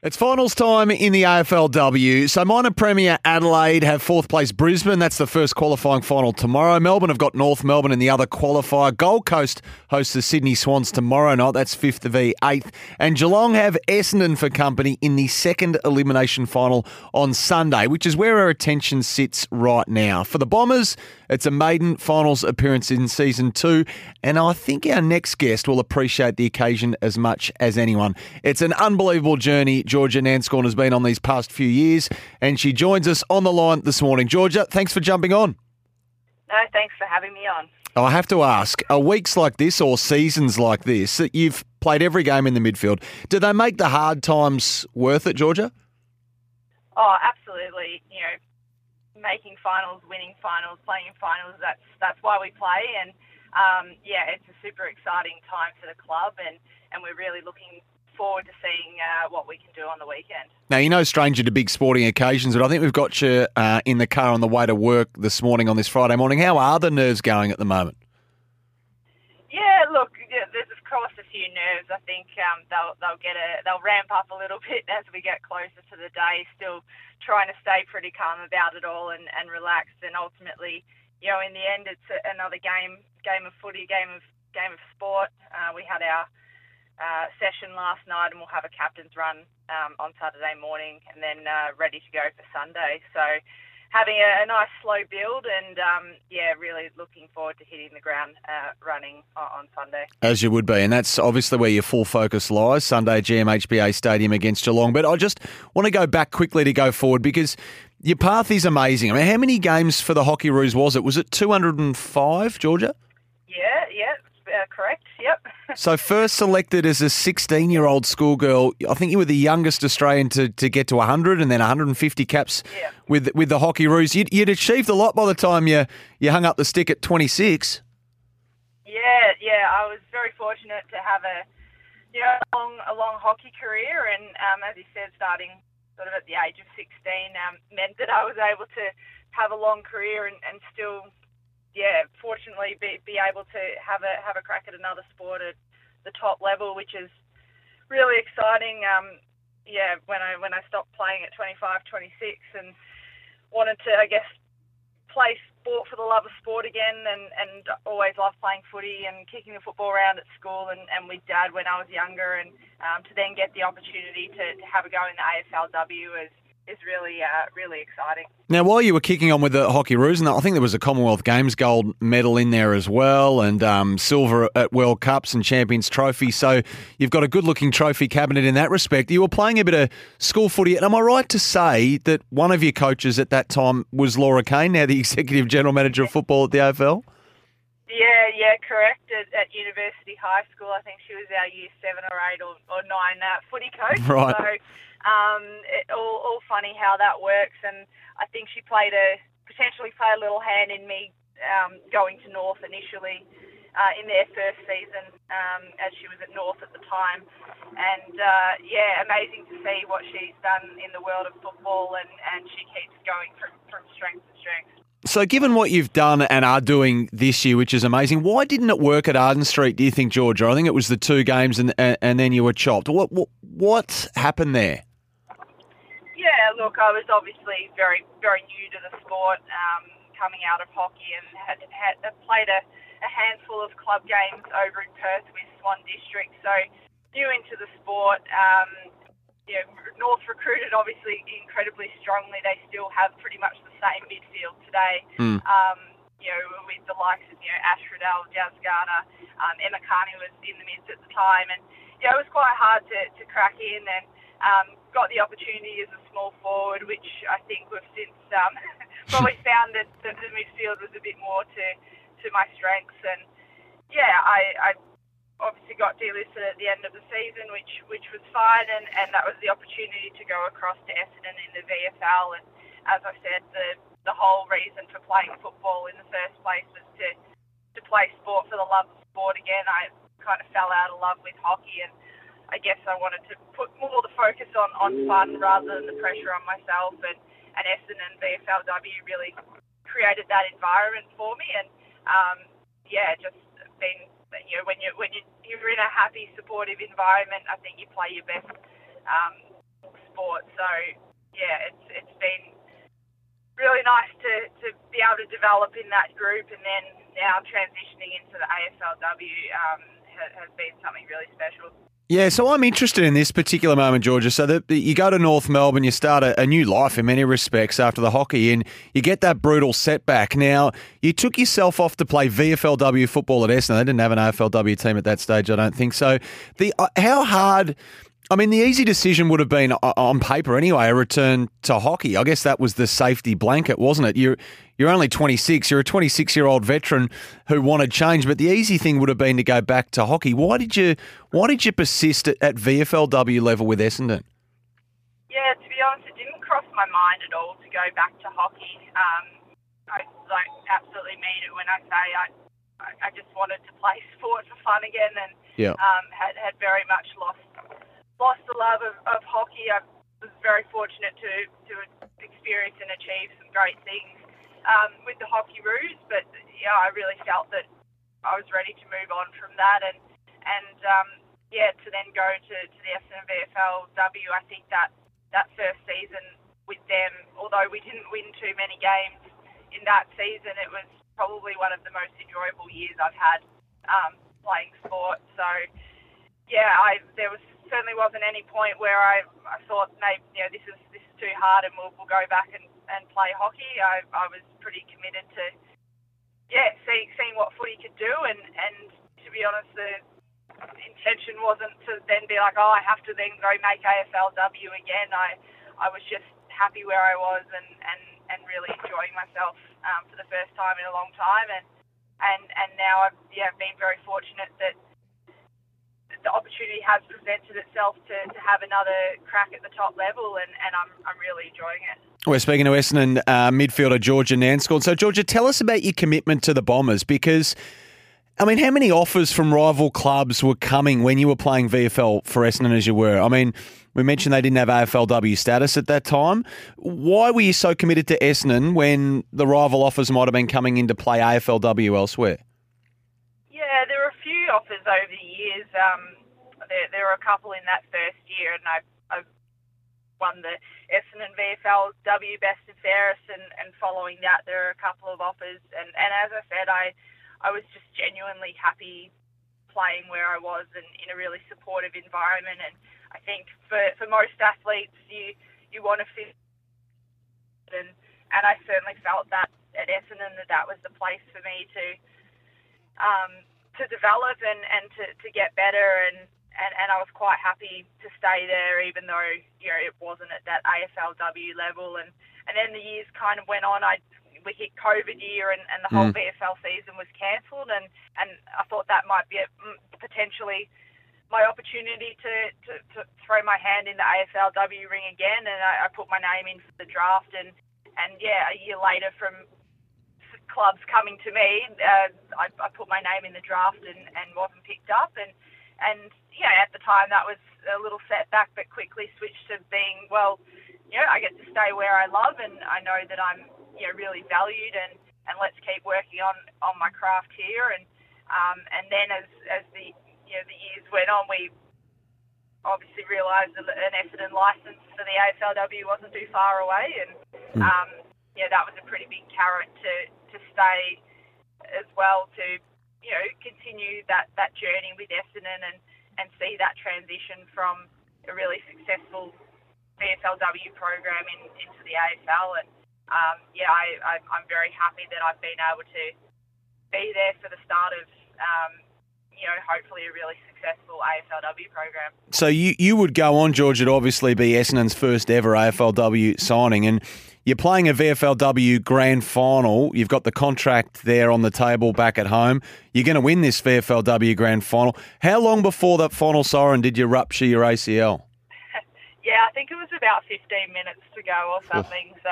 It's finals time in the AFLW. So minor premier Adelaide have fourth place Brisbane. That's the first qualifying final tomorrow. Melbourne have got North Melbourne in the other qualifier. Gold Coast hosts the Sydney Swans tomorrow night. That's fifth v eighth. And Geelong have Essendon for company in the second elimination final on Sunday, which is where our attention sits right now. For the Bombers, it's a maiden finals appearance in season two, and I think our next guest will appreciate the occasion as much as anyone. It's an unbelievable journey Georgia Nanscawen has been on these past few years, and she joins us on the line this morning. Georgia, thanks for jumping on. No, thanks for having me on. I have to ask, are weeks like this or seasons like this that you've played every game in the midfield, do they make the hard times worth it, Georgia? Oh, absolutely. You know, making finals, winning finals, playing in finals. That's that's why we play, and um, yeah, it's a super exciting time for the club, and and we're really looking forward to seeing uh, what we can do on the weekend. Now, you're no stranger to big sporting occasions, but I think we've got you uh, in the car on the way to work this morning on this Friday morning. How are the nerves going at the moment? Yeah, look, there's of course a few nerves. I think um, they'll they'll get a they'll ramp up a little bit as we get closer to the day. Still trying to stay pretty calm about it all and, and relaxed. And ultimately, you know, in the end, it's another game game of footy, game of game of sport. Uh, we had our uh, session last night, and we'll have a captain's run um, on Saturday morning, and then uh, ready to go for Sunday. So having a, a nice slow build and um, yeah, really looking forward to hitting the ground uh, running on, Sunday. As you would be, and that's obviously where your full focus lies Sunday, GMHBA Stadium against Geelong. But I just want to go back quickly to go forward because your path is amazing. I mean, how many games for the Hockeyroos was it? Was it 205, Georgia? Uh, correct. Yep. so first selected as a 16-year-old schoolgirl, I think you were the youngest Australian to, to get to 100 and then 150 caps yeah. with with the Hockeyroos. You'd, you'd achieved a lot by the time you you hung up the stick at 26. Yeah, yeah, I was very fortunate to have a you know a long a long hockey career, and um, as you said, starting sort of at the age of 16 um, meant that I was able to have a long career and, and still yeah, fortunately be, be able to have a have a crack at another sport at the top level, which is really exciting. Um, yeah, when I when I stopped playing at 25, 26, and wanted to, I guess, play sport for the love of sport again, and and always loved playing footy and kicking the football around at school and, and with dad when I was younger, and um, to then get the opportunity to, to have a go in the AFLW as is really uh, really exciting. Now, while you were kicking on with the Hockeyroos, and I think there was a Commonwealth Games gold medal in there as well, and um, silver at World Cups and Champions Trophy. So you've got a good-looking trophy cabinet in that respect. You were playing a bit of school footy, and am I right to say that one of your coaches at that time was Laura Kane, now the executive general manager of football at the AFL? Yeah, yeah, correct. At, at, University High School, I think she was our year seven or eight or, or nine uh, footy coach. Right. So um, it, all, all funny how that works, and I think she played a potentially played a little hand in me um, going to North initially uh, in their first season, um, as she was at North at the time, and uh, yeah, amazing to see what she's done in the world of football, and, and she keeps going from, from strength to strength. So, given what you've done and are doing this year, which is amazing, why didn't it work at Arden Street? Do you think, Georgia? I think it was the two games, and and, and then you were chopped. What, what what happened there? Look, I was obviously very, very new to the sport, um, coming out of hockey, and had, had played a, a handful of club games over in Perth with Swan District. So new into the sport. Um, you know, North recruited obviously incredibly strongly. They still have pretty much the same midfield today. Mm. Um, you know, with the likes of you know Ash Riddell, Jazz Garner, um, Emma Kearney was in the mids at the time, and yeah, it was quite hard to, to crack in and um, got the opportunity as a small forward, which I think we've since um, probably found that the, the midfield was a bit more to, to my strengths. And yeah, I, I obviously got delisted at the end of the season, which which was fine, and, and that was the opportunity to go across to Essendon in the VFL. And as I said, the the whole reason for playing football in the first place was to to play sport for the love of sport again. I kind of fell out of love with hockey and I guess I wanted to put focus on, on fun rather than the pressure on myself. And, and Essendon and VFLW really created that environment for me. And um, yeah, just been you know when you when you you're in a happy, supportive environment, I think you play your best um, So yeah, it's it's been really nice to, to be able to develop in that group, and then now transitioning into the AFLW um, has, has been something really special. Yeah, so I'm interested in this particular moment, Georgia. So that you go to North Melbourne, you start a, a, new life in many respects after the hockey, and you get that brutal setback. Now, you took yourself off to play VFLW football at Essendon. They didn't have an AFLW team at that stage, I don't think. So, the uh, how hard I mean, the easy decision would have been on paper anyway, a return to hockey. I guess that was the safety blanket, wasn't it? You're you're only 26. You're a 26 year old veteran who wanted change, but the easy thing would have been to go back to hockey. Why did you Why did you persist at, at VFLW level with Essendon? Yeah, to be honest, it didn't cross my mind at all to go back to hockey. Um, I like absolutely mean it when I say I I just wanted to play sport for fun again, and yeah. um, had had very much lost lost the love of, of hockey. I was very fortunate to, to experience and achieve some great things um, with the hockey roos, but yeah, I really felt that I was ready to move on from that, and and um, yeah, to then go to, to the Essendon VFLW. I think that that first season with them, although we didn't win too many games in that season, it was probably one of the most enjoyable years I've had um, playing sport. So yeah, I there was certainly wasn't any point where I, I thought, maybe you know, this is this is too hard and we'll, we'll go back and, and play hockey. I, I was pretty committed to, yeah, seeing seeing what footy could do, and and to be honest, the intention wasn't to then be like, oh, I have to then go make AFLW again. I I was just happy where I was and and and really enjoying myself um, for the first time in a long time, and and and now I've yeah been very fortunate that opportunity has presented itself to, to have another crack at the top level, and, and I'm, I'm really enjoying it. We're speaking to Essendon uh, midfielder Georgia Nanscawen. So, Georgia, tell us about your commitment to the Bombers because, I mean, how many offers from rival clubs were coming when you were playing VFL for Essendon as you were? I mean, we mentioned they didn't have AFLW status at that time. Why were you so committed to Essendon when the rival offers might have been coming in to play AFLW elsewhere? Yeah, there were a few offers over the years. Um, there, there were a couple in that first year, and I, I won the Essendon VFLW Best and Fairest, and, and following that, there are a couple of offers. And, and as I said, I, I was just genuinely happy playing where I was and in a really supportive environment. And I think for, for most athletes, you, you want to fit. And, and I certainly felt that at Essendon that that was the place for me to um, to develop and, and to, to get better and, and, and I was quite happy to stay there even though you know it wasn't at that AFLW level. And, and then the years kind of went on. I we hit COVID year and, and the whole mm. VFL season was cancelled. And, and I thought that might be a, potentially my opportunity to, to, to throw my hand in the AFLW ring again. And I, I put my name in for the draft. And and yeah a year later from clubs coming to me, uh, I, I put my name in the draft and, and wasn't picked up. And, and, you know, at the time that was a little setback, but quickly switched to being, well, you know, I get to stay where I love and I know that I'm, you know, really valued and, and let's keep working on, on my craft here. And, um, and then as, as the, you know, the years went on, we obviously realised that an Essendon licence for the AFLW wasn't too far away. And, hmm. um, yeah, that was a pretty big carrot to, to stay as well to you know continue that that journey with Essendon and and see that transition from a really successful VFLW program in, into the AFL and um, yeah I, I I'm very happy that I've been able to be there for the start of um, you know, hopefully a really successful AFLW program. So you, you would go on, George, to obviously be Essendon's first ever AFLW signing. And you're playing a VFLW grand final. You've got the contract there on the table back at home. You're going to win this VFLW grand final. How long before that final siren did you rupture your ACL? yeah, I think it was about 15 minutes to go or something. so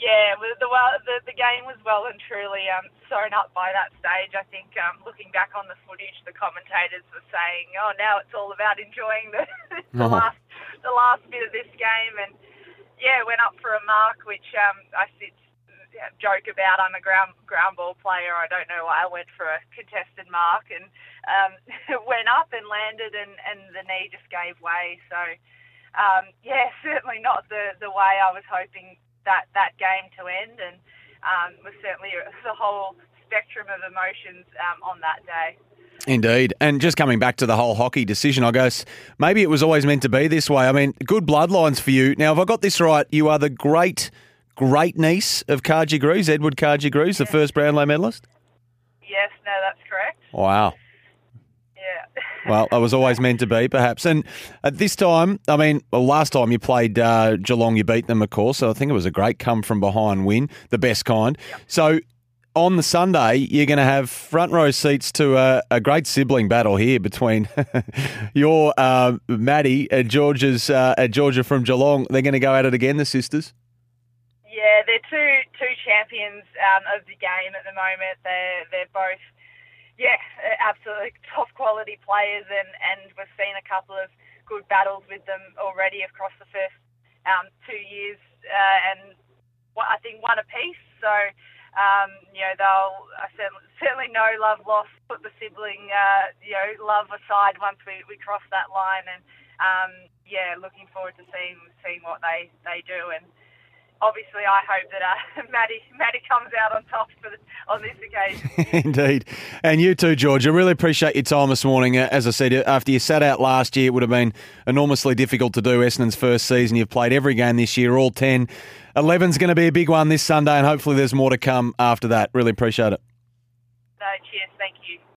yeah, the, the the game was well and truly um, sewn up by that stage. I think um, looking back on the footage, the commentators were saying, "Oh, now it's all about enjoying the, the uh-huh. last the last bit of this game." And yeah, went up for a mark, which um, I sit, joke about. I'm a ground ground ball player. I don't know why I went for a contested mark and um, went up and landed, and and the knee just gave way. So um, yeah, certainly not the, the way I was hoping that, that game to end, and um, was certainly the whole spectrum of emotions um, on that day. Indeed. And just coming back to the whole hockey decision, I guess maybe it was always meant to be this way. I mean, good bloodlines for you. Now, if I got this right, you are the great, great niece of Carji Greeves, Edward Carji Greeves, the first Brownlow medalist? Yes, no, that's correct. Wow. Yeah. Well, it was always meant to be, perhaps. And at this time, I mean, well, last time you played uh, Geelong, you beat them, of course. So I think it was a great come from behind win, the best kind. Yep. So on the Sunday, you're going to have front row seats to a, a great sibling battle here between your uh, Maddie and Georgia's uh, Georgia from Geelong. They're going to go at it again, the sisters. Yeah, they're two two champions um, of the game at the moment. They're they're both yeah absolutely top quality players, and and we've seen a couple of good battles with them already across the first um, two years, uh, and I think one apiece. So um, you know, they'll certainly, certainly no love lost. Put the sibling, uh, you know, love aside once we, we cross that line, and um, yeah, looking forward to seeing seeing what they, they do. And obviously, I hope that uh, Maddie Maddie comes out on top for the, on this occasion. Indeed, and you too, George. I really appreciate your time this morning. Uh, As I said, after you sat out last year, it would have been enormously difficult to do Essendon's first season. You've played every game this year, all ten. 11's going to be a big one this Sunday, and hopefully there's more to come after that. Really appreciate it. No, cheers. Thank you.